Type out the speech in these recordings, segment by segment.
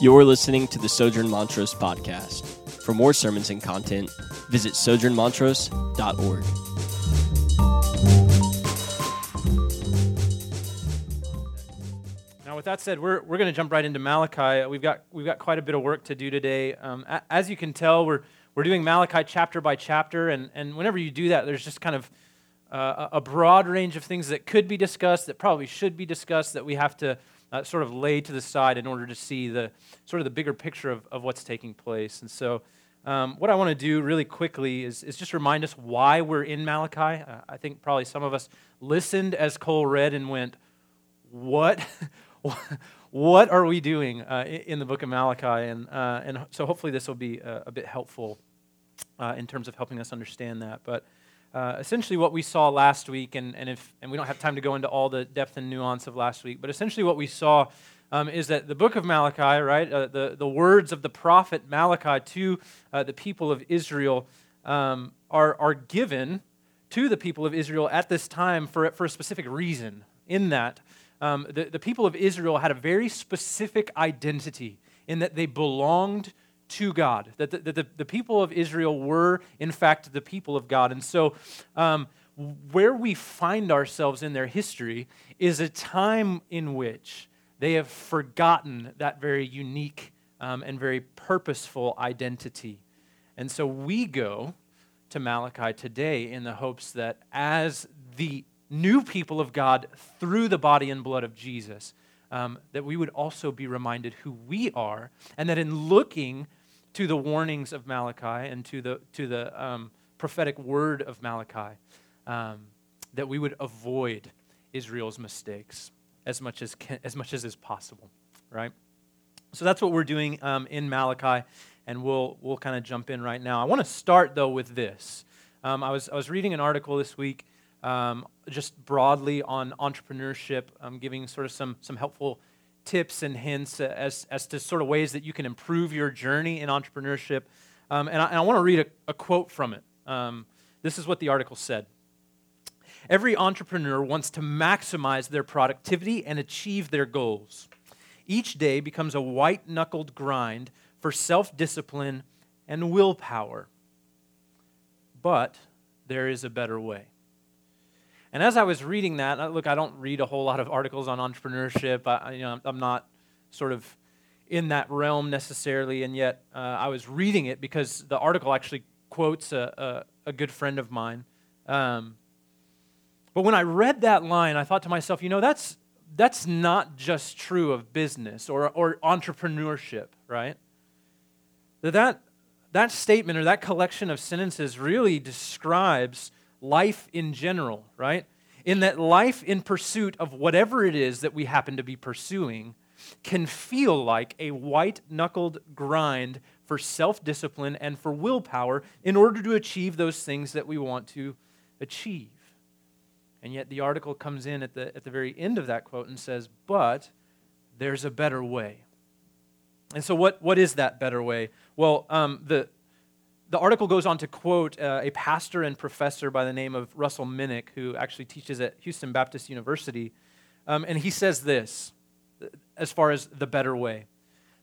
You're listening to the Sojourn Montrose podcast. For more sermons and content, visit sojournmontrose.org. Now, with that said, we're, we're going to jump right into Malachi. We've got, we've got quite a bit of work to do today. Um, a- as you can tell, we're, we're doing Malachi chapter by chapter, and, and whenever you do that, there's just kind of uh, a a broad range of things that could be discussed, that probably should be discussed, that we have to uh, sort of laid to the side in order to see the sort of the bigger picture of, of what's taking place. And so, um, what I want to do really quickly is, is just remind us why we're in Malachi. Uh, I think probably some of us listened as Cole read and went, What? what are we doing uh, in the book of Malachi? And, uh, and so, hopefully, this will be a, a bit helpful uh, in terms of helping us understand that. But uh, essentially, what we saw last week, and, and, if, and we don't have time to go into all the depth and nuance of last week, but essentially, what we saw um, is that the book of Malachi, right, uh, the, the words of the prophet Malachi to uh, the people of Israel um, are, are given to the people of Israel at this time for, for a specific reason. In that, um, the, the people of Israel had a very specific identity in that they belonged to God, that the, the, the people of Israel were, in fact, the people of God. And so, um, where we find ourselves in their history is a time in which they have forgotten that very unique um, and very purposeful identity. And so, we go to Malachi today in the hopes that as the new people of God through the body and blood of Jesus, um, that we would also be reminded who we are, and that in looking to the warnings of Malachi and to the, to the um, prophetic word of Malachi, um, that we would avoid Israel's mistakes as much as, can, as much as is possible, right? So that's what we're doing um, in Malachi, and we'll, we'll kind of jump in right now. I want to start, though, with this. Um, I, was, I was reading an article this week um, just broadly on entrepreneurship, um, giving sort of some, some helpful tips and hints as, as to sort of ways that you can improve your journey in entrepreneurship. Um, and I, I want to read a, a, quote from it. Um, this is what the article said Every entrepreneur wants to maximize their productivity and achieve their goals. Each day becomes a white knuckled grind for self discipline and willpower. But there is a better way. And as I was reading that, look, I don't read a whole lot of articles on entrepreneurship. I, you know, I'm not sort of in that realm necessarily, and yet uh, I was reading it because the article actually quotes a, a, a good friend of mine. Um, but when I read that line, I thought to myself, you know, that's, that's not just true of business or, or entrepreneurship, right? That, that that statement or that collection of sentences really describes life in general, right? In that life in pursuit of whatever it is that we happen to be pursuing can feel like a white knuckled grind for self discipline and for willpower in order to achieve those things that we want to achieve. And yet the article comes in at the, at the very end of that quote and says, But there's a better way. And so, what, what is that better way? Well, um, the, the article goes on to quote uh, a pastor and professor by the name of Russell Minnick, who actually teaches at Houston Baptist University. Um, and he says this as far as the better way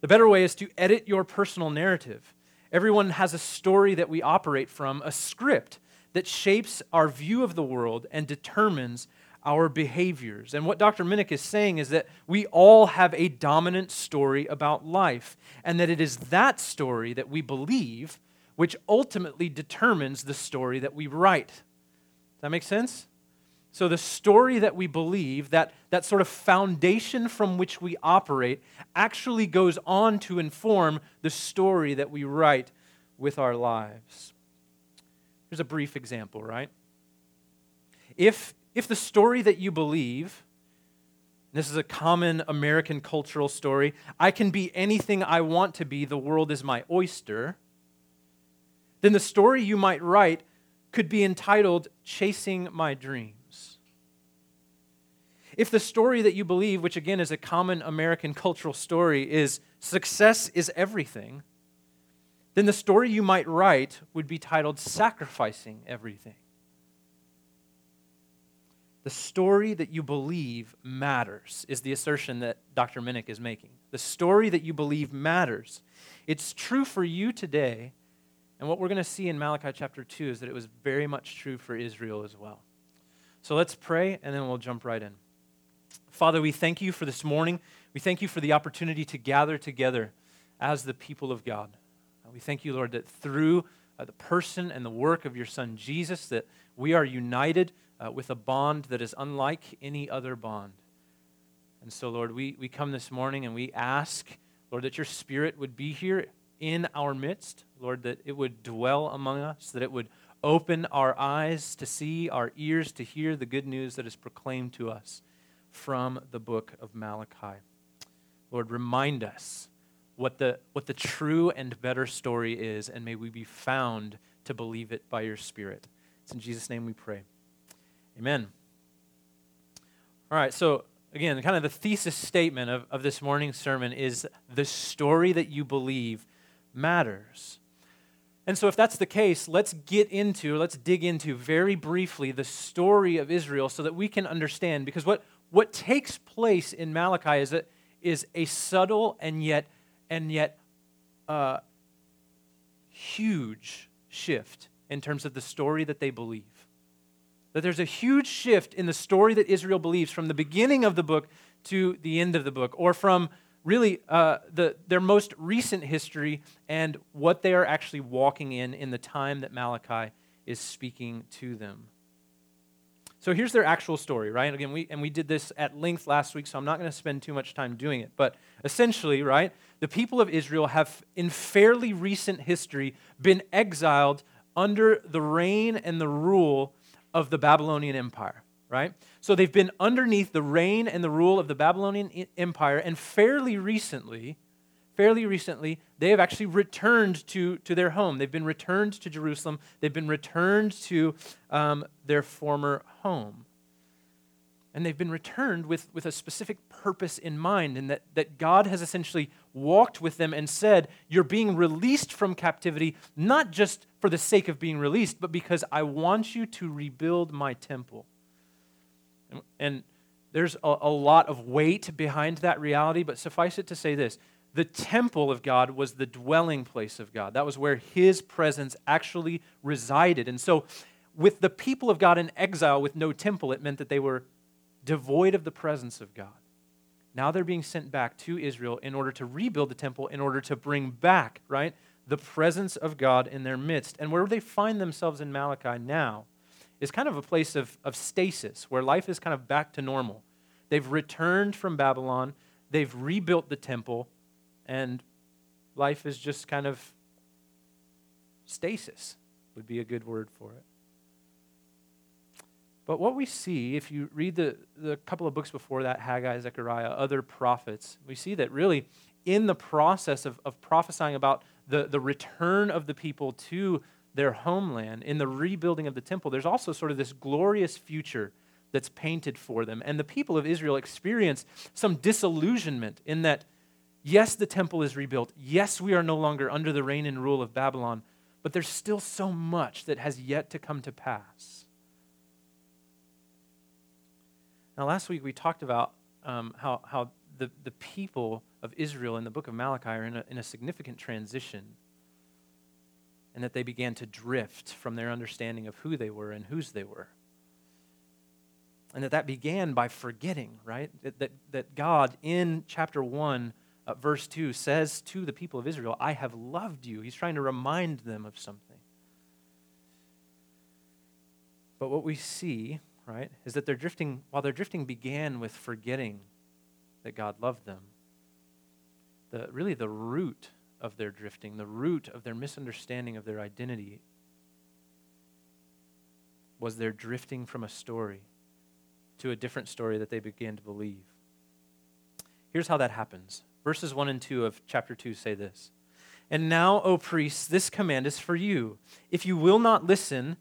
the better way is to edit your personal narrative. Everyone has a story that we operate from, a script that shapes our view of the world and determines our behaviors. And what Dr. Minnick is saying is that we all have a dominant story about life, and that it is that story that we believe which ultimately determines the story that we write. Does that make sense? So, the story that we believe, that, that sort of foundation from which we operate, actually goes on to inform the story that we write with our lives. Here's a brief example, right? If, if the story that you believe, this is a common American cultural story, I can be anything I want to be, the world is my oyster then the story you might write could be entitled Chasing My Dreams. If the story that you believe, which again is a common American cultural story, is success is everything, then the story you might write would be titled Sacrificing Everything. The story that you believe matters, is the assertion that Dr. Minnick is making. The story that you believe matters. It's true for you today, and what we're going to see in Malachi chapter 2 is that it was very much true for Israel as well. So let's pray, and then we'll jump right in. Father, we thank you for this morning. We thank you for the opportunity to gather together as the people of God. We thank you, Lord, that through uh, the person and the work of your Son Jesus, that we are united uh, with a bond that is unlike any other bond. And so, Lord, we, we come this morning and we ask, Lord, that your Spirit would be here in our midst, Lord, that it would dwell among us, that it would open our eyes to see, our ears to hear the good news that is proclaimed to us from the book of Malachi. Lord, remind us what the, what the true and better story is, and may we be found to believe it by your Spirit. It's in Jesus' name we pray. Amen. All right, so again, kind of the thesis statement of, of this morning's sermon is the story that you believe matters. And so, if that's the case, let's get into, let's dig into very briefly the story of Israel so that we can understand. Because what, what takes place in Malachi is a, is a subtle and yet, and yet uh, huge shift in terms of the story that they believe that there's a huge shift in the story that Israel believes from the beginning of the book to the end of the book, or from really uh, the, their most recent history and what they are actually walking in in the time that Malachi is speaking to them. So here's their actual story, right? Again, we and we did this at length last week, so I'm not going to spend too much time doing it. But essentially, right, the people of Israel have, in fairly recent history, been exiled under the reign and the rule of the Babylonian Empire, right? So they've been underneath the reign and the rule of the Babylonian Empire, and fairly recently, fairly recently, they have actually returned to, to their home. They've been returned to Jerusalem. They've been returned to um, their former home. And they've been returned with, with a specific purpose in mind, and that, that God has essentially walked with them and said, You're being released from captivity, not just for the sake of being released, but because I want you to rebuild my temple. And, and there's a, a lot of weight behind that reality, but suffice it to say this the temple of God was the dwelling place of God. That was where his presence actually resided. And so, with the people of God in exile with no temple, it meant that they were devoid of the presence of God. Now they're being sent back to Israel in order to rebuild the temple, in order to bring back, right, the presence of God in their midst. And where do they find themselves in Malachi now is kind of a place of, of stasis, where life is kind of back to normal. They've returned from Babylon, they've rebuilt the temple, and life is just kind of stasis, would be a good word for it. But what we see, if you read the, the couple of books before that, Haggai, Zechariah, other prophets, we see that really in the process of, of prophesying about the, the return of the people to their homeland, in the rebuilding of the temple, there's also sort of this glorious future that's painted for them. And the people of Israel experience some disillusionment in that, yes, the temple is rebuilt. Yes, we are no longer under the reign and rule of Babylon, but there's still so much that has yet to come to pass. Now, last week we talked about um, how, how the, the people of Israel in the book of Malachi are in a, in a significant transition and that they began to drift from their understanding of who they were and whose they were. And that that began by forgetting, right? That, that, that God in chapter 1, uh, verse 2, says to the people of Israel, I have loved you. He's trying to remind them of something. But what we see right, is that they're drifting, while their drifting began with forgetting that God loved them, the, really the root of their drifting, the root of their misunderstanding of their identity, was their drifting from a story to a different story that they began to believe. Here's how that happens. Verses 1 and 2 of chapter 2 say this And now, O priests, this command is for you. If you will not listen,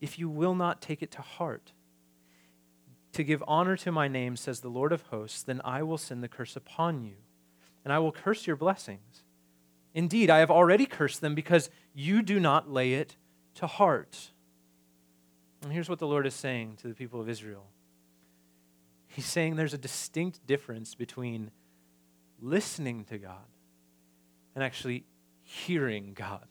if you will not take it to heart. To give honor to my name, says the Lord of hosts, then I will send the curse upon you, and I will curse your blessings. Indeed, I have already cursed them because you do not lay it to heart. And here's what the Lord is saying to the people of Israel He's saying there's a distinct difference between listening to God and actually hearing God.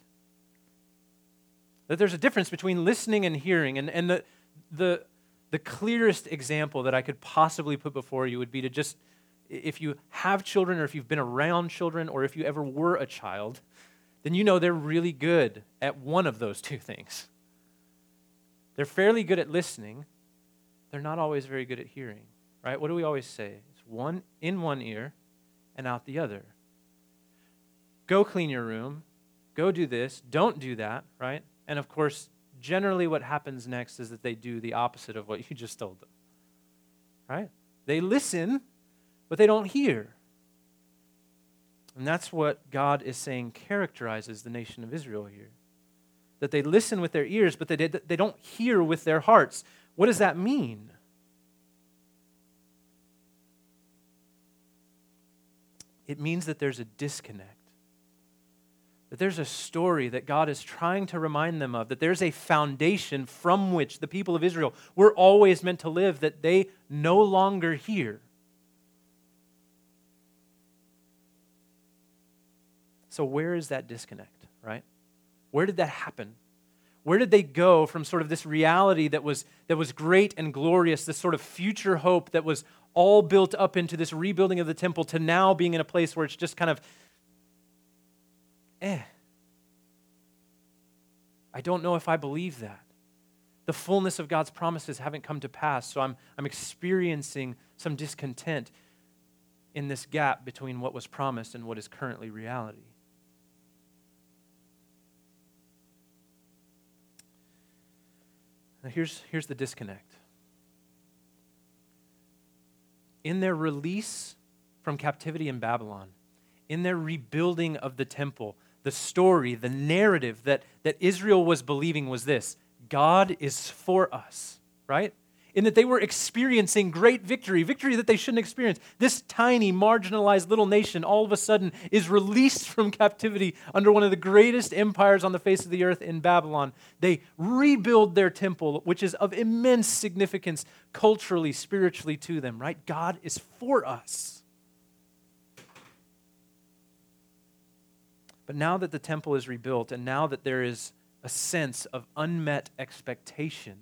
That there's a difference between listening and hearing. And, and the, the, the clearest example that I could possibly put before you would be to just, if you have children or if you've been around children or if you ever were a child, then you know they're really good at one of those two things. They're fairly good at listening, they're not always very good at hearing, right? What do we always say? It's one in one ear and out the other. Go clean your room, go do this, don't do that, right? And of course, generally what happens next is that they do the opposite of what you just told them, right? They listen, but they don't hear. And that's what God is saying characterizes the nation of Israel here that they listen with their ears, but they, they don't hear with their hearts. What does that mean? It means that there's a disconnect. That there's a story that God is trying to remind them of, that there's a foundation from which the people of Israel were always meant to live that they no longer hear. So, where is that disconnect, right? Where did that happen? Where did they go from sort of this reality that was, that was great and glorious, this sort of future hope that was all built up into this rebuilding of the temple, to now being in a place where it's just kind of, eh. I don't know if I believe that. The fullness of God's promises haven't come to pass, so I'm, I'm experiencing some discontent in this gap between what was promised and what is currently reality. Now, here's, here's the disconnect. In their release from captivity in Babylon, in their rebuilding of the temple, the story, the narrative that, that Israel was believing was this God is for us, right? In that they were experiencing great victory, victory that they shouldn't experience. This tiny, marginalized little nation all of a sudden is released from captivity under one of the greatest empires on the face of the earth in Babylon. They rebuild their temple, which is of immense significance culturally, spiritually to them, right? God is for us. But now that the temple is rebuilt, and now that there is a sense of unmet expectation,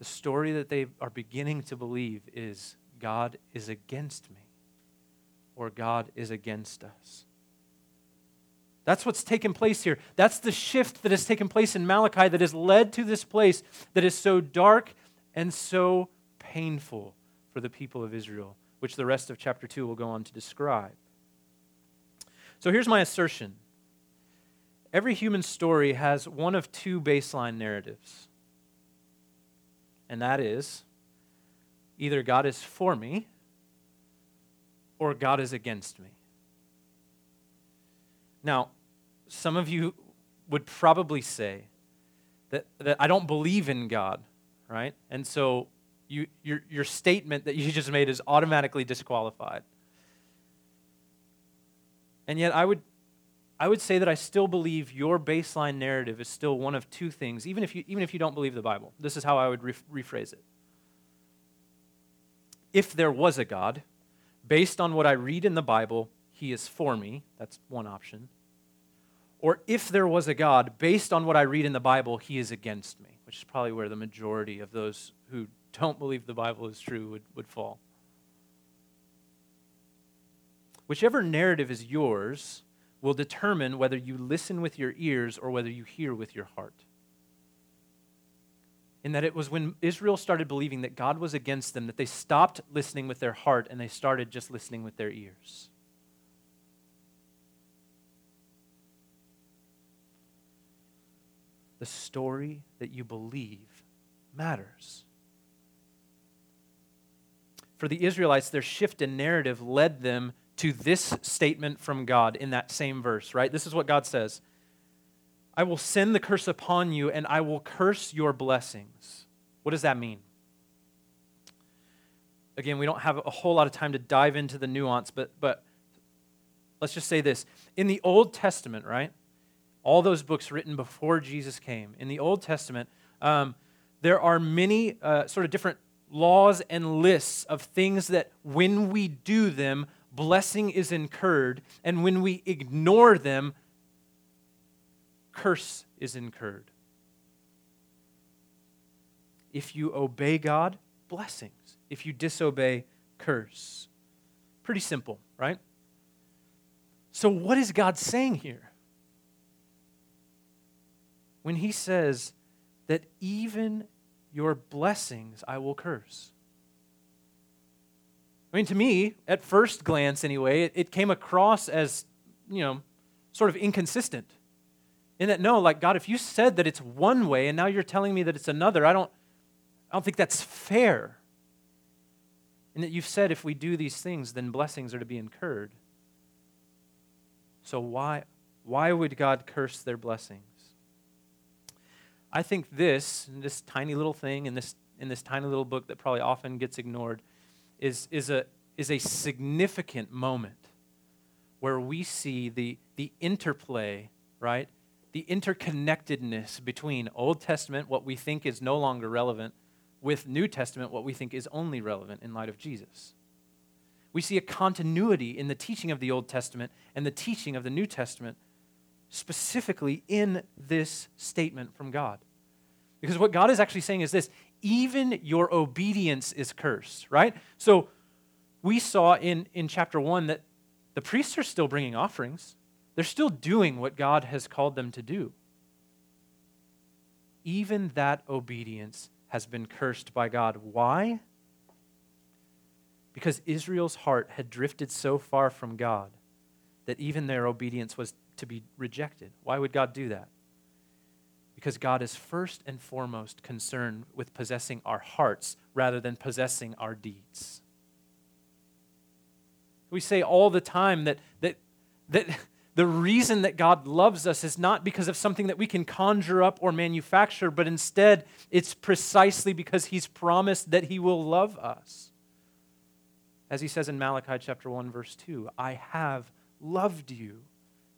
the story that they are beginning to believe is God is against me or God is against us. That's what's taken place here. That's the shift that has taken place in Malachi that has led to this place that is so dark and so painful for the people of Israel, which the rest of chapter 2 will go on to describe. So here's my assertion every human story has one of two baseline narratives and that is either God is for me or God is against me. Now, some of you would probably say that, that I don't believe in God, right? And so you, your, your statement that you just made is automatically disqualified. And yet, I would I would say that I still believe your baseline narrative is still one of two things, even if you, even if you don't believe the Bible. This is how I would re- rephrase it. If there was a God, based on what I read in the Bible, he is for me. That's one option. Or if there was a God, based on what I read in the Bible, he is against me, which is probably where the majority of those who don't believe the Bible is true would, would fall. Whichever narrative is yours, will determine whether you listen with your ears or whether you hear with your heart. In that it was when Israel started believing that God was against them that they stopped listening with their heart and they started just listening with their ears. The story that you believe matters. For the Israelites, their shift in narrative led them to this statement from God in that same verse, right? This is what God says I will send the curse upon you, and I will curse your blessings. What does that mean? Again, we don't have a whole lot of time to dive into the nuance, but, but let's just say this. In the Old Testament, right? All those books written before Jesus came, in the Old Testament, Um, there are many uh, sort of different laws and lists of things that when we do them, blessing is incurred, and when we ignore them, curse is incurred. If you obey God, blessings. If you disobey, curse. Pretty simple, right? So, what is God saying here? When He says that even your blessings I will curse. I mean, to me, at first glance anyway, it, it came across as, you know, sort of inconsistent. In that, no, like, God, if you said that it's one way and now you're telling me that it's another, I don't, I don't think that's fair. And that you've said if we do these things, then blessings are to be incurred. So why, why would God curse their blessings? I think this, this tiny little thing in this, in this tiny little book that probably often gets ignored, is, is, a, is a significant moment where we see the, the interplay, right? The interconnectedness between Old Testament, what we think is no longer relevant, with New Testament, what we think is only relevant in light of Jesus. We see a continuity in the teaching of the Old Testament and the teaching of the New Testament specifically in this statement from God. Because what God is actually saying is this even your obedience is cursed, right? So we saw in, in chapter 1 that the priests are still bringing offerings, they're still doing what God has called them to do. Even that obedience has been cursed by God. Why? Because Israel's heart had drifted so far from God that even their obedience was to be rejected. Why would God do that? Because God is first and foremost concerned with possessing our hearts rather than possessing our deeds. We say all the time that, that, that the reason that God loves us is not because of something that we can conjure up or manufacture, but instead it's precisely because He's promised that He will love us. As He says in Malachi chapter 1, verse 2, I have loved you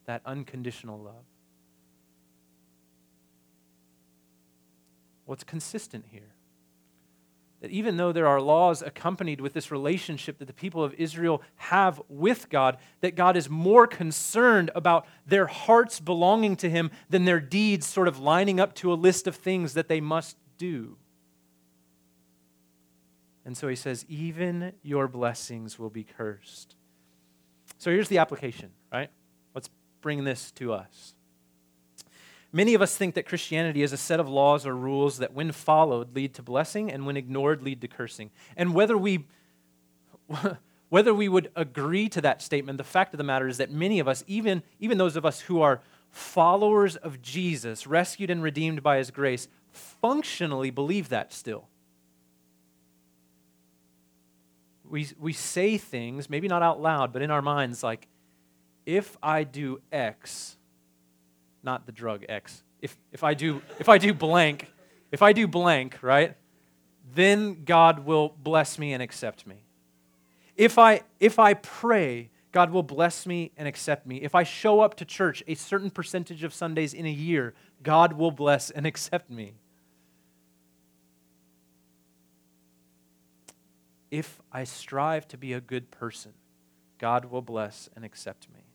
that unconditional love. What's consistent here? That even though there are laws accompanied with this relationship that the people of Israel have with God, that God is more concerned about their hearts belonging to Him than their deeds sort of lining up to a list of things that they must do. And so he says, even your blessings will be cursed. So here's the application, right? Let's bring this to us. Many of us think that Christianity is a set of laws or rules that, when followed, lead to blessing and, when ignored, lead to cursing. And whether we, whether we would agree to that statement, the fact of the matter is that many of us, even, even those of us who are followers of Jesus, rescued and redeemed by his grace, functionally believe that still. We, we say things, maybe not out loud, but in our minds, like, if I do X, not the drug X, if, if, I do, if I do blank, if I do blank, right, then God will bless me and accept me. If I, if I pray, God will bless me and accept me. If I show up to church a certain percentage of Sundays in a year, God will bless and accept me. If I strive to be a good person, God will bless and accept me.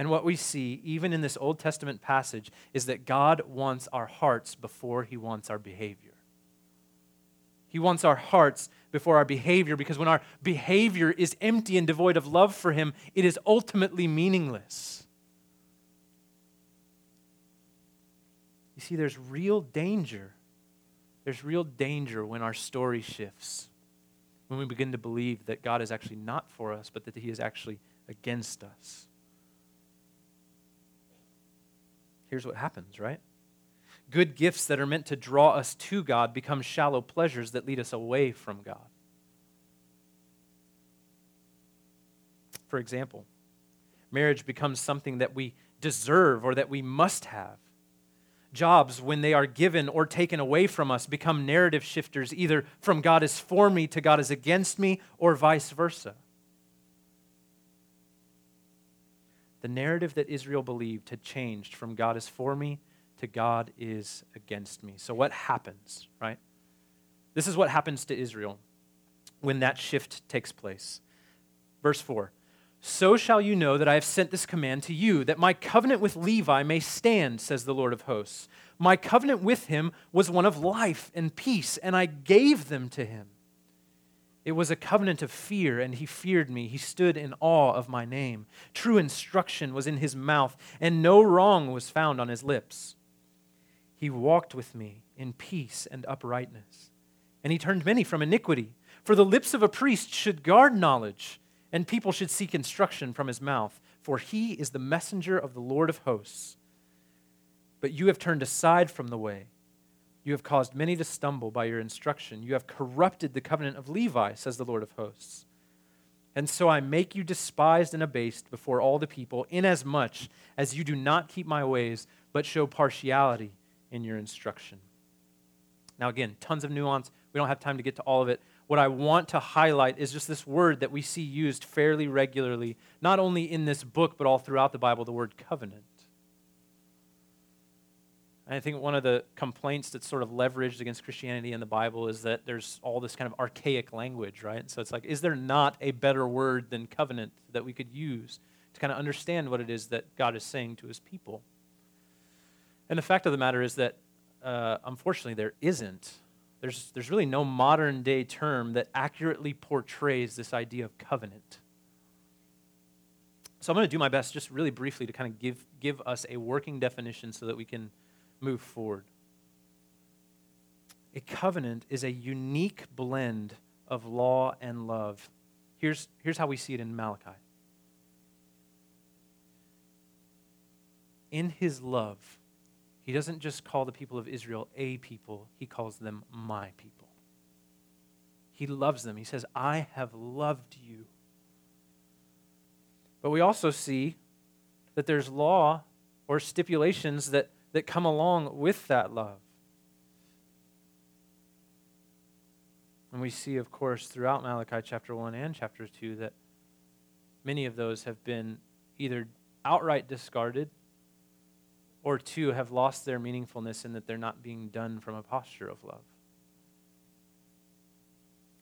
And what we see, even in this Old Testament passage, is that God wants our hearts before he wants our behavior. He wants our hearts before our behavior because when our behavior is empty and devoid of love for him, it is ultimately meaningless. You see, there's real danger. There's real danger when our story shifts, when we begin to believe that God is actually not for us, but that he is actually against us. Here's what happens, right? Good gifts that are meant to draw us to God become shallow pleasures that lead us away from God. For example, marriage becomes something that we deserve or that we must have. Jobs, when they are given or taken away from us, become narrative shifters, either from God is for me to God is against me, or vice versa. The narrative that Israel believed had changed from God is for me to God is against me. So, what happens, right? This is what happens to Israel when that shift takes place. Verse 4 So shall you know that I have sent this command to you, that my covenant with Levi may stand, says the Lord of hosts. My covenant with him was one of life and peace, and I gave them to him. It was a covenant of fear, and he feared me. He stood in awe of my name. True instruction was in his mouth, and no wrong was found on his lips. He walked with me in peace and uprightness, and he turned many from iniquity. For the lips of a priest should guard knowledge, and people should seek instruction from his mouth, for he is the messenger of the Lord of hosts. But you have turned aside from the way. You have caused many to stumble by your instruction. You have corrupted the covenant of Levi, says the Lord of hosts. And so I make you despised and abased before all the people, inasmuch as you do not keep my ways, but show partiality in your instruction. Now, again, tons of nuance. We don't have time to get to all of it. What I want to highlight is just this word that we see used fairly regularly, not only in this book, but all throughout the Bible the word covenant. And I think one of the complaints that's sort of leveraged against Christianity in the Bible is that there's all this kind of archaic language, right? So it's like, is there not a better word than covenant that we could use to kind of understand what it is that God is saying to his people? And the fact of the matter is that, uh, unfortunately, there isn't. There's, there's really no modern day term that accurately portrays this idea of covenant. So I'm going to do my best just really briefly to kind of give, give us a working definition so that we can move forward. A covenant is a unique blend of law and love. Here's, here's how we see it in Malachi. In his love, he doesn't just call the people of Israel a people, he calls them my people. He loves them. He says, I have loved you. But we also see that there's law or stipulations that that come along with that love. And we see, of course, throughout Malachi chapter 1 and chapter 2 that many of those have been either outright discarded or two have lost their meaningfulness in that they're not being done from a posture of love.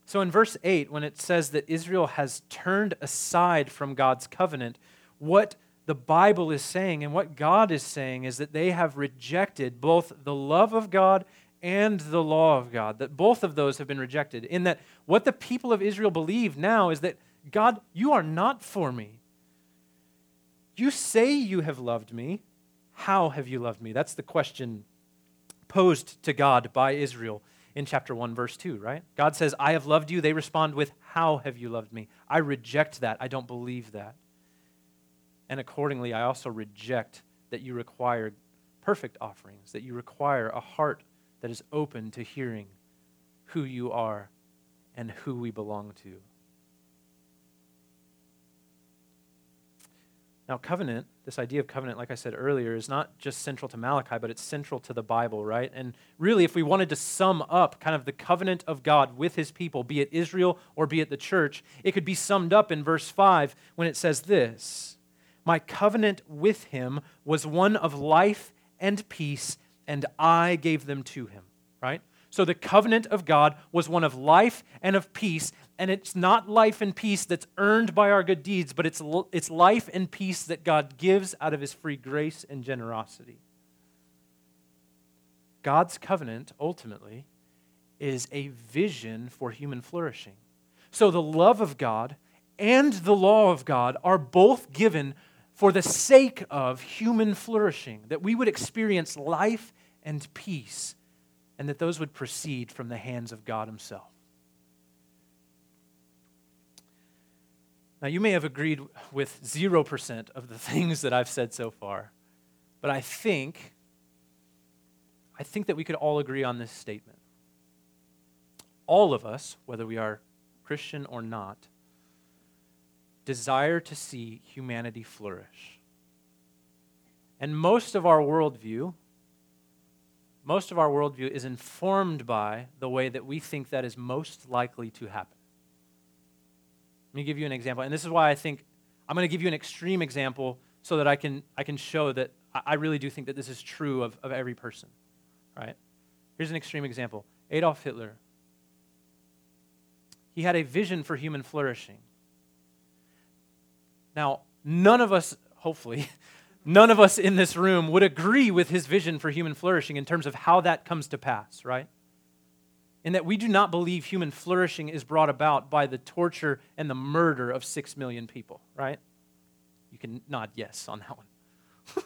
So in verse 8, when it says that Israel has turned aside from God's covenant, what the Bible is saying and what God is saying is that they have rejected both the love of God and the law of God, that both of those have been rejected. In that what the people of Israel believe now is that God, you are not for me. You say you have loved me. How have you loved me? That's the question posed to God by Israel in chapter 1, verse 2, right? God says, I have loved you. They respond with, How have you loved me? I reject that. I don't believe that. And accordingly, I also reject that you require perfect offerings, that you require a heart that is open to hearing who you are and who we belong to. Now, covenant, this idea of covenant, like I said earlier, is not just central to Malachi, but it's central to the Bible, right? And really, if we wanted to sum up kind of the covenant of God with his people, be it Israel or be it the church, it could be summed up in verse 5 when it says this my covenant with him was one of life and peace, and I gave them to him. Right? So the covenant of God was one of life and of peace, and it's not life and peace that's earned by our good deeds, but it's, it's life and peace that God gives out of his free grace and generosity. God's covenant, ultimately, is a vision for human flourishing. So the love of God and the law of God are both given for the sake of human flourishing, that we would experience life and peace, and that those would proceed from the hands of God Himself. Now, you may have agreed with 0% of the things that I've said so far, but I think, I think that we could all agree on this statement. All of us, whether we are Christian or not, desire to see humanity flourish. And most of our worldview, most of our worldview is informed by the way that we think that is most likely to happen. Let me give you an example. And this is why I think I'm going to give you an extreme example so that I can, I can show that I, really do think that this is true of, of every person, right? Here's an extreme example Adolf Hitler. He had a vision for human flourishing. Now, none of us, hopefully, none of us in this room would agree with his vision for human flourishing in terms of how that comes to pass, right? In that we do not believe human flourishing is brought about by the torture and the murder of six million people, right? You can nod yes on that one.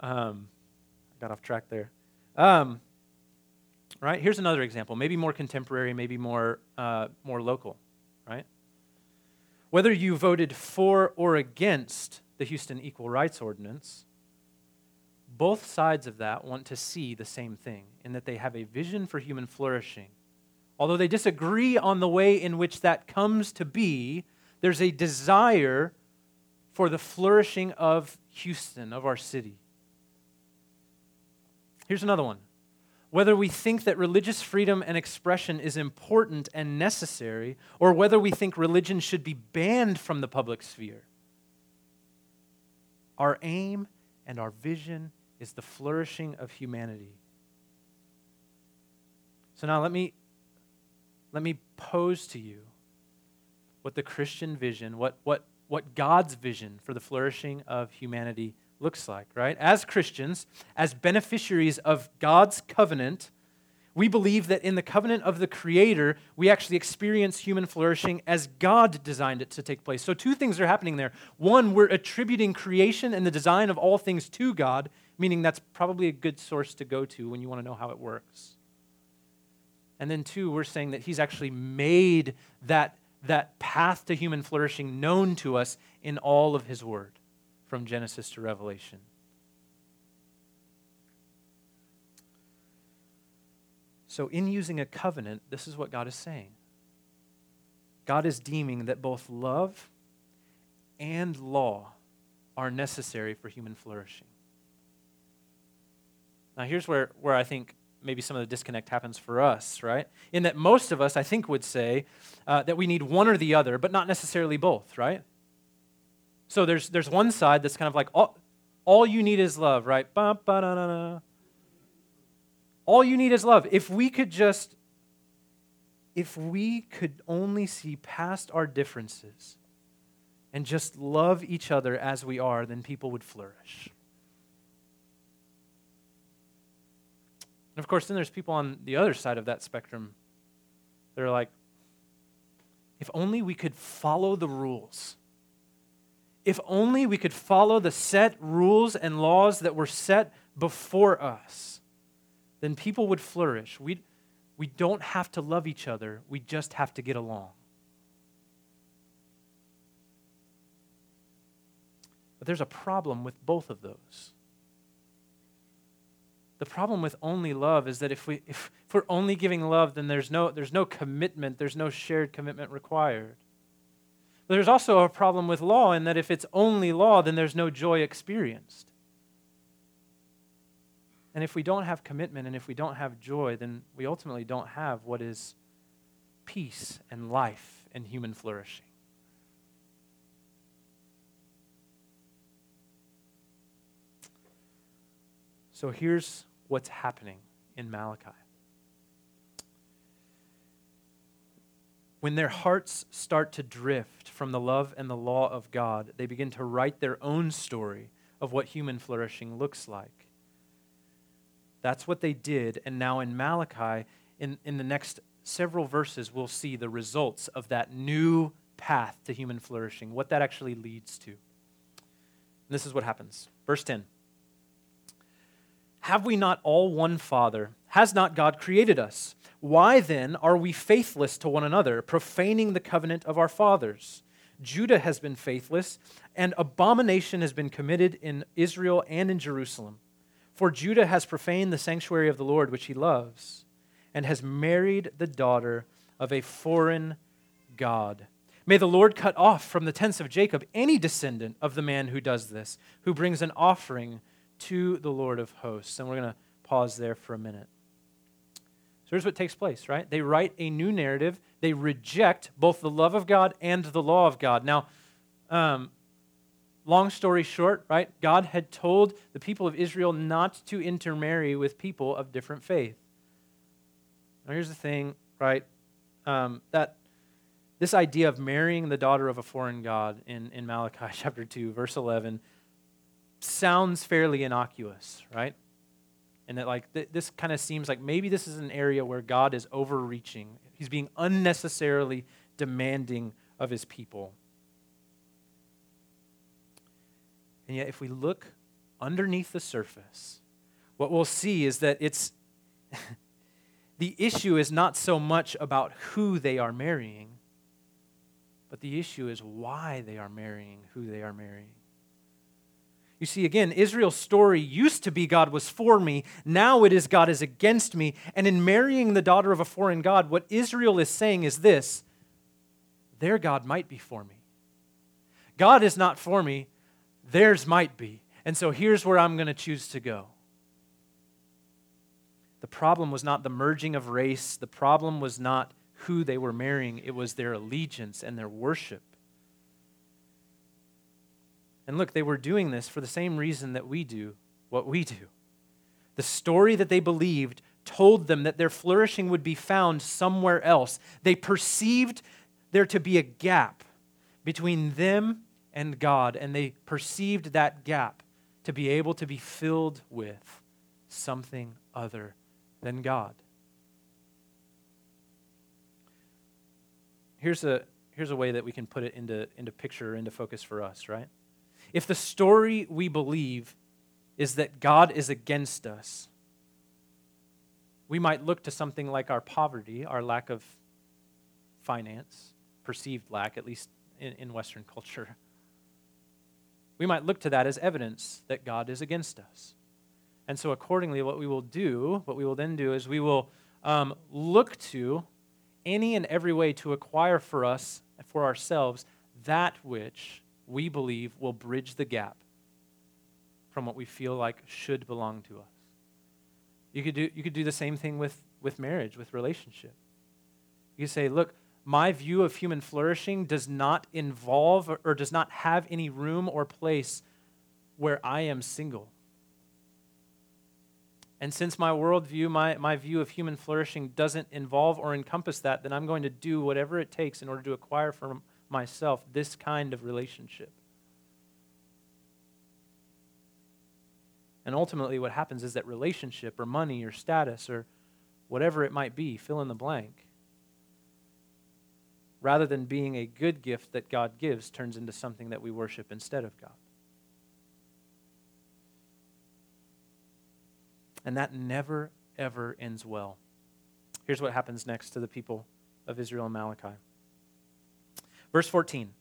um, I got off track there. Um, right? Here's another example, maybe more contemporary, maybe more, uh, more local? Whether you voted for or against the Houston Equal Rights Ordinance, both sides of that want to see the same thing in that they have a vision for human flourishing. Although they disagree on the way in which that comes to be, there's a desire for the flourishing of Houston, of our city. Here's another one. Whether we think that religious freedom and expression is important and necessary, or whether we think religion should be banned from the public sphere, our aim and our vision is the flourishing of humanity. So now let me let me pose to you what the Christian vision, what what what God's vision for the flourishing of humanity looks like, right? As Christians, as beneficiaries of God's covenant, we believe that in the covenant of the Creator, we actually experience human flourishing as God designed it to take place. So, two things are happening there. One, we're attributing creation and the design of all things to God, meaning that's probably a good source to go to when you want to know how it works. And then, two, we're saying that He's actually made that, that path to human flourishing known to us in all of His Word, from Genesis to Revelation. So, in using a covenant, this is what God is saying God is deeming that both love and law are necessary for human flourishing. Now, here's where, where I think maybe some of the disconnect happens for us, right? In that most of us, I think, would say uh, that we need one or the other, but not necessarily both, right? So there's, there's one side that's kind of like, all, all you need is love, right? All you need is love. If we could just, if we could only see past our differences and just love each other as we are, then people would flourish. And of course, then there's people on the other side of that spectrum that are like, if only we could follow the rules. If only we could follow the set rules and laws that were set before us then people would flourish. We, we don't have to love each other, we just have to get along. But there's a problem with both of those. The problem with only love is that if, we, if, if we're only giving love, then there's no, there's no commitment, there's no shared commitment required. There's also a problem with law in that if it's only law, then there's no joy experienced. And if we don't have commitment and if we don't have joy, then we ultimately don't have what is peace and life and human flourishing. So here's what's happening in Malachi. When their hearts start to drift from the love and the law of God, they begin to write their own story of what human flourishing looks like. That's what they did. And now in Malachi, in, in the next several verses, we'll see the results of that new path to human flourishing, what that actually leads to. And this is what happens. Verse 10 Have we not all one Father? Has not God created us? Why then are we faithless to one another, profaning the covenant of our fathers? Judah has been faithless, and abomination has been committed in Israel and in Jerusalem. For Judah has profaned the sanctuary of the Lord, which he loves, and has married the daughter of a foreign God. May the Lord cut off from the tents of Jacob any descendant of the man who does this, who brings an offering to the Lord of hosts. And we're going to pause there for a minute. So here's what takes place, right? They write a new narrative. They reject both the love of God and the law of God. Now, um, long story short, right? God had told the people of Israel not to intermarry with people of different faith. Now, here's the thing, right? Um, that this idea of marrying the daughter of a foreign god in, in Malachi chapter 2, verse 11, sounds fairly innocuous, right? And that, like, th- this kind of seems like maybe this is an area where God is overreaching. He's being unnecessarily demanding of his people. And yet, if we look underneath the surface, what we'll see is that it's the issue is not so much about who they are marrying, but the issue is why they are marrying who they are marrying. You see, again, Israel's story used to be God was for me. Now it is God is against me. And in marrying the daughter of a foreign God, what Israel is saying is this their God might be for me. God is not for me, theirs might be. And so here's where I'm going to choose to go. The problem was not the merging of race, the problem was not who they were marrying, it was their allegiance and their worship. And look, they were doing this for the same reason that we do what we do. The story that they believed told them that their flourishing would be found somewhere else. They perceived there to be a gap between them and God, and they perceived that gap to be able to be filled with something other than God. Here's a, here's a way that we can put it into, into picture, into focus for us, right? If the story we believe is that God is against us, we might look to something like our poverty, our lack of finance, perceived lack, at least in, in Western culture we might look to that as evidence that God is against us. And so, accordingly, what we will do, what we will then do, is we will um, look to any and every way to acquire for us, for ourselves, that which we believe will bridge the gap from what we feel like should belong to us. You could do, you could do the same thing with, with marriage, with relationship. You say, look, my view of human flourishing does not involve or does not have any room or place where I am single. And since my worldview, my, my view of human flourishing doesn't involve or encompass that, then I'm going to do whatever it takes in order to acquire for myself this kind of relationship. And ultimately, what happens is that relationship or money or status or whatever it might be, fill in the blank, rather than being a good gift that God gives, turns into something that we worship instead of God. And that never, ever ends well. Here's what happens next to the people of Israel and Malachi. Verse 14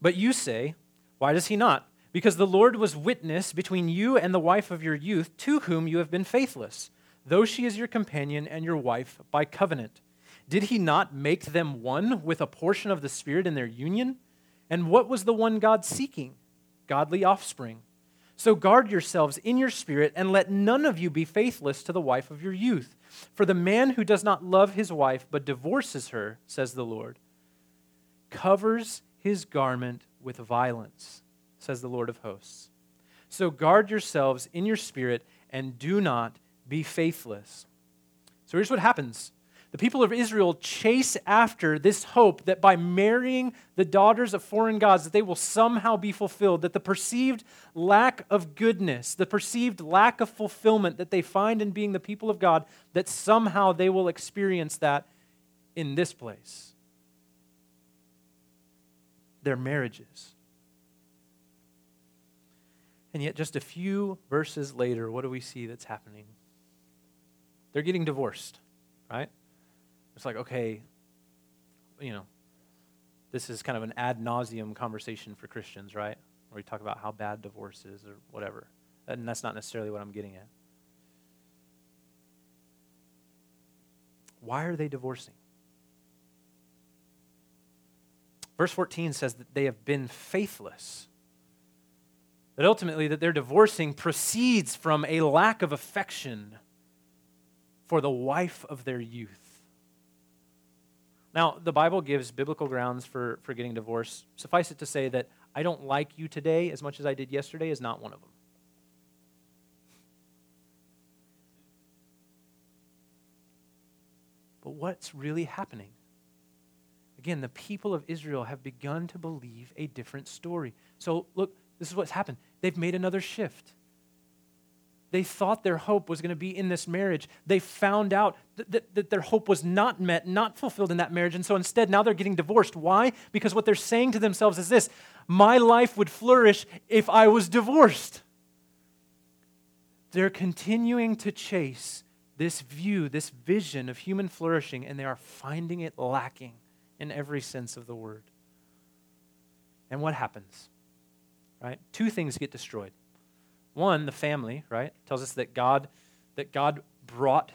But you say, Why does he not? Because the Lord was witness between you and the wife of your youth, to whom you have been faithless, though she is your companion and your wife by covenant. Did he not make them one with a portion of the Spirit in their union? And what was the one God seeking? Godly offspring. So guard yourselves in your spirit, and let none of you be faithless to the wife of your youth. For the man who does not love his wife, but divorces her, says the Lord, covers his garment with violence, says the Lord of hosts. So guard yourselves in your spirit, and do not be faithless. So here's what happens the people of Israel chase after this hope that by marrying the daughters of foreign gods that they will somehow be fulfilled that the perceived lack of goodness the perceived lack of fulfillment that they find in being the people of God that somehow they will experience that in this place their marriages and yet just a few verses later what do we see that's happening they're getting divorced right it's like, okay, you know, this is kind of an ad nauseum conversation for Christians, right? Where we talk about how bad divorce is or whatever. And that's not necessarily what I'm getting at. Why are they divorcing? Verse 14 says that they have been faithless. That ultimately that their divorcing proceeds from a lack of affection for the wife of their youth. Now, the Bible gives biblical grounds for, for getting divorced. Suffice it to say that I don't like you today as much as I did yesterday is not one of them. But what's really happening? Again, the people of Israel have begun to believe a different story. So, look, this is what's happened. They've made another shift. They thought their hope was going to be in this marriage. They found out that, that, that, their hope was not met, not fulfilled in that marriage. And so instead, now they're getting divorced. Why? Because what they're saying to themselves is this My life would flourish if I was divorced. They're continuing to chase this view, this vision of human flourishing, and they are finding it lacking in every sense of the word. And what happens? Right? Two things get destroyed. One, the family, right? Tells us that God that God brought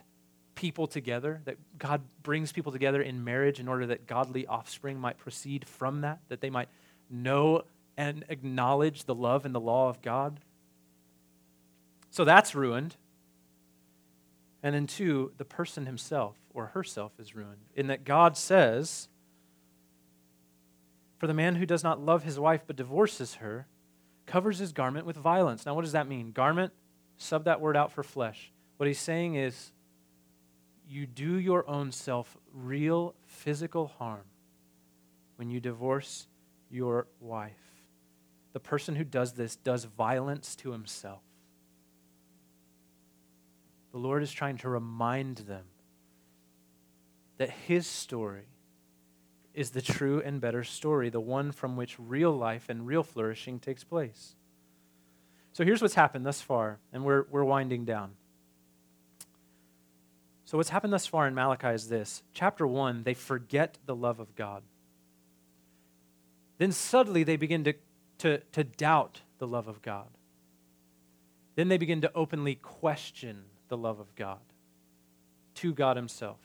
people together, that God brings people together in marriage in order that godly offspring might proceed from that, that they might know and acknowledge the love and the law of God. So that's ruined. And then, two, the person himself or herself is ruined, in that God says, For the man who does not love his wife but divorces her covers his garment with violence. Now, what does that mean? Garment, sub that word out for flesh. What he's saying is, you do your own self real physical harm when you divorce your wife. The person who does this does violence to himself. The Lord is trying to remind them that His story is the true and better story, the one from which real life and real flourishing takes place. So here's what's happened thus far, and we're, we're winding down. So, what's happened thus far in Malachi is this chapter 1, they forget the love of God. Then suddenly they begin to, to, to doubt the love of God. Then they begin to openly question the love of God to God Himself.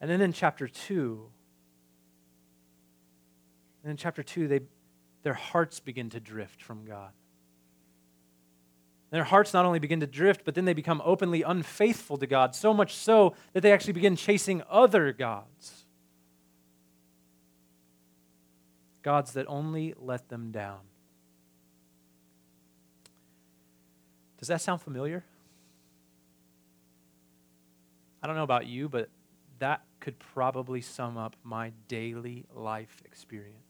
And then in chapter 2, and in chapter 2, they, their hearts begin to drift from God. Their hearts not only begin to drift, but then they become openly unfaithful to God, so much so that they actually begin chasing other gods. Gods that only let them down. Does that sound familiar? I don't know about you, but that could probably sum up my daily life experience.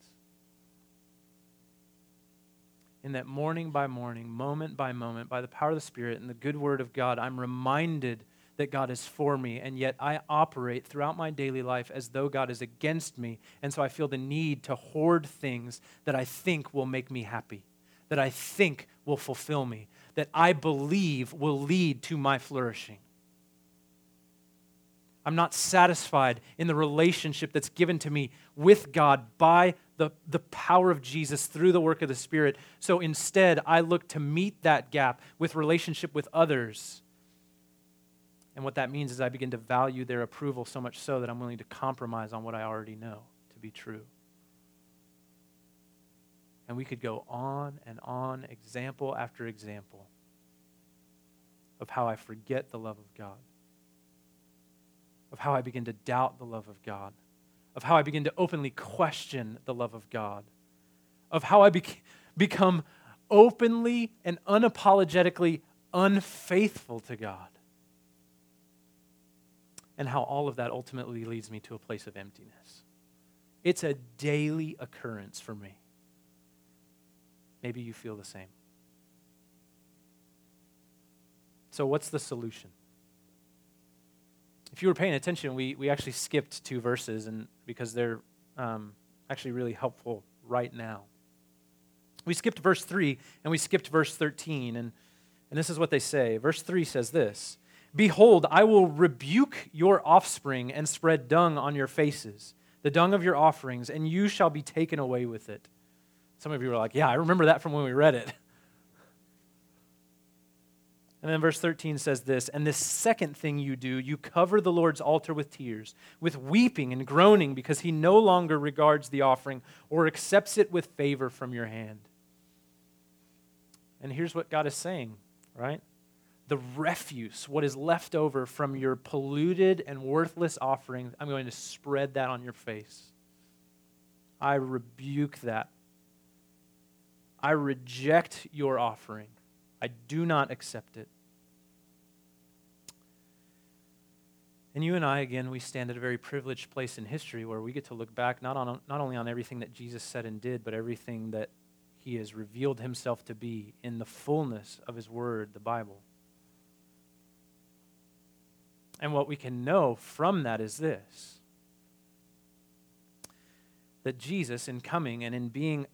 That morning by morning, moment by moment, by the power of the Spirit and the good word of God, I'm reminded that God is for me, and yet I operate throughout my daily life as though God is against me. And so I feel the need to hoard things that I think will make me happy, that I think will fulfill me, that I believe will lead to my flourishing. I'm not satisfied in the relationship that's given to me with God by the, the power of Jesus through the work of the Spirit. So instead, I look to meet that gap with relationship with others. And what that means is I begin to value their approval so much so that I'm willing to compromise on what I already know to be true. And we could go on and on, example after example, of how I forget the love of God of how I begin to doubt the love of God, of how I begin to openly question the love of God, of how I bec- become openly and unapologetically unfaithful to God, and how all of that ultimately leads me to a place of emptiness. It's a daily occurrence for me. Maybe you feel the same. So, what's the solution? If you were paying attention, we, we actually skipped two verses and because they're um, actually really helpful right now. We skipped verse 3 and we skipped verse 13, and, and this is what they say. Verse 3 says this Behold, I will rebuke your offspring and spread dung on your faces, the dung of your offerings, and you shall be taken away with it. Some of you are like, Yeah, I remember that from when we read it. And then verse 13 says this And this second thing you do, you cover the Lord's altar with tears, with weeping and groaning, because he no longer regards the offering or accepts it with favor from your hand. And here's what God is saying, right? the refuse, what is left over from your polluted and worthless offering, I'm going to spread that on your face. I rebuke that. I reject your offering. I do not accept it. And you and I, again, we stand at a very privileged place in history where we get to look back not, on, not only on everything that Jesus said and did, but everything that he has revealed himself to be in the fullness of his word, the Bible. And what we can know from that is this that Jesus, in coming and in being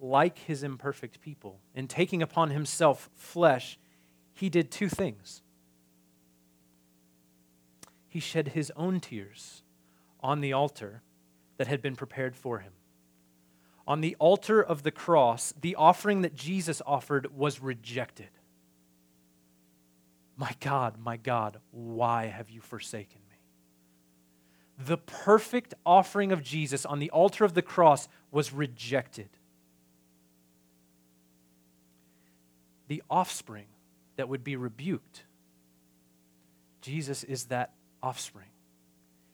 like his imperfect people, in taking upon himself flesh, he did two things. He shed his own tears on the altar that had been prepared for him. On the altar of the cross, the offering that Jesus offered was rejected. My God, my God, why have you forsaken me? The perfect offering of Jesus on the altar of the cross was rejected. The offspring that would be rebuked, Jesus is that offspring.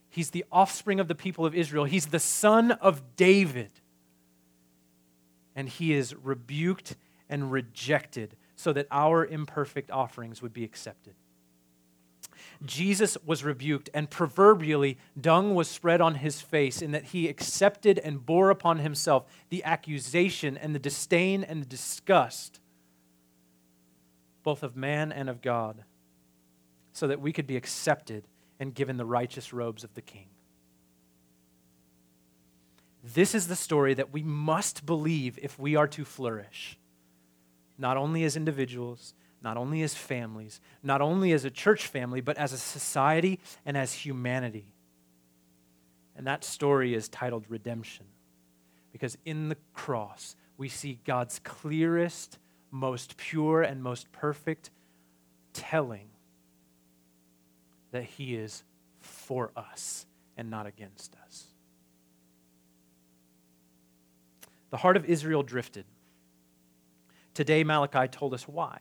He's the offspring of the people of Israel. He's the son of David. And he is rebuked and rejected so that our imperfect offerings would be accepted. Jesus was rebuked, and proverbially, dung was spread on his face, in that he accepted and bore upon himself the accusation and the disdain and the disgust, both of man and of God, so that we could be accepted and given the righteous robes of the king. This is the story that we must believe if we are to flourish not only as individuals, not only as families, not only as a church family, but as a society and as humanity. And that story is titled Redemption. Because in the cross, we see God's clearest, most pure, and most perfect telling that He is for us and not against us. The heart of Israel drifted. Today, Malachi told us why.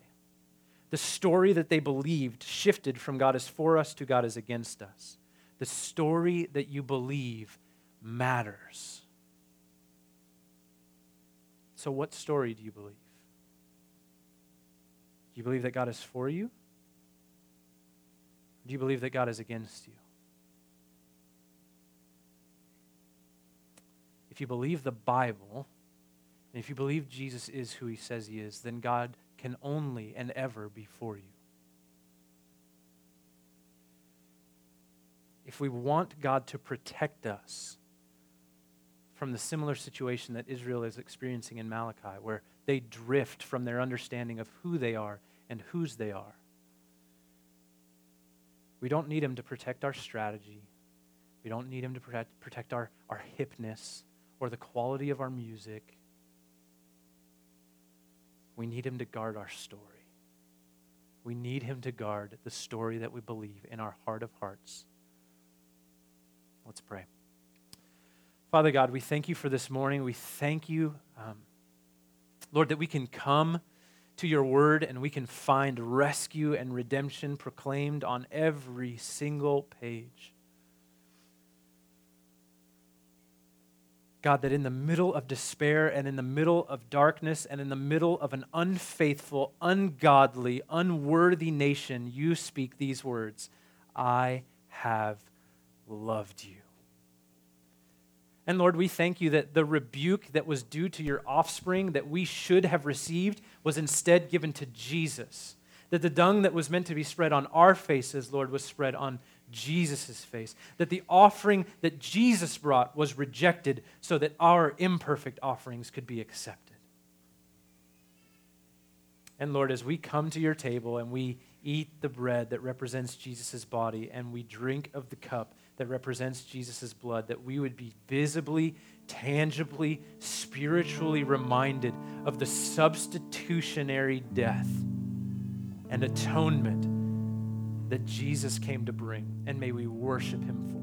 The story that they believed shifted from God is for us to God is against us. The story that you believe matters. So, what story do you believe? Do you believe that God is for you? Do you believe that God is against you? If you believe the Bible, and if you believe Jesus is who he says he is, then God can only and ever be for you. If we want God to protect us from the similar situation that Israel is experiencing in Malachi, where they drift from their understanding of who they are and whose they are, we don't need Him to protect our strategy. We don't need Him to protect, protect our, our hipness or the quality of our music we need him to guard our story. We need him to guard the story that we believe in our heart of hearts. Let's pray. Father God, we thank you for this morning. We thank you, um, Lord, that we can come to your word and we can find rescue and redemption proclaimed on every single page. God, that in the middle of despair and in the middle of darkness and in the middle of an unfaithful, ungodly, unworthy nation, you speak these words I have loved you. And Lord, we thank you that the rebuke that was due to your offspring that we should have received was instead given to Jesus. That the dung that was meant to be spread on our faces, Lord, was spread on Jesus' face. That the offering that Jesus brought was rejected so that our imperfect offerings could be accepted. And Lord, as we come to your table and we eat the bread that represents Jesus' body and we drink of the cup that represents Jesus' blood, that we would be visibly, tangibly, spiritually reminded of the substitutionary death and atonement that Jesus came to bring, and may we worship him for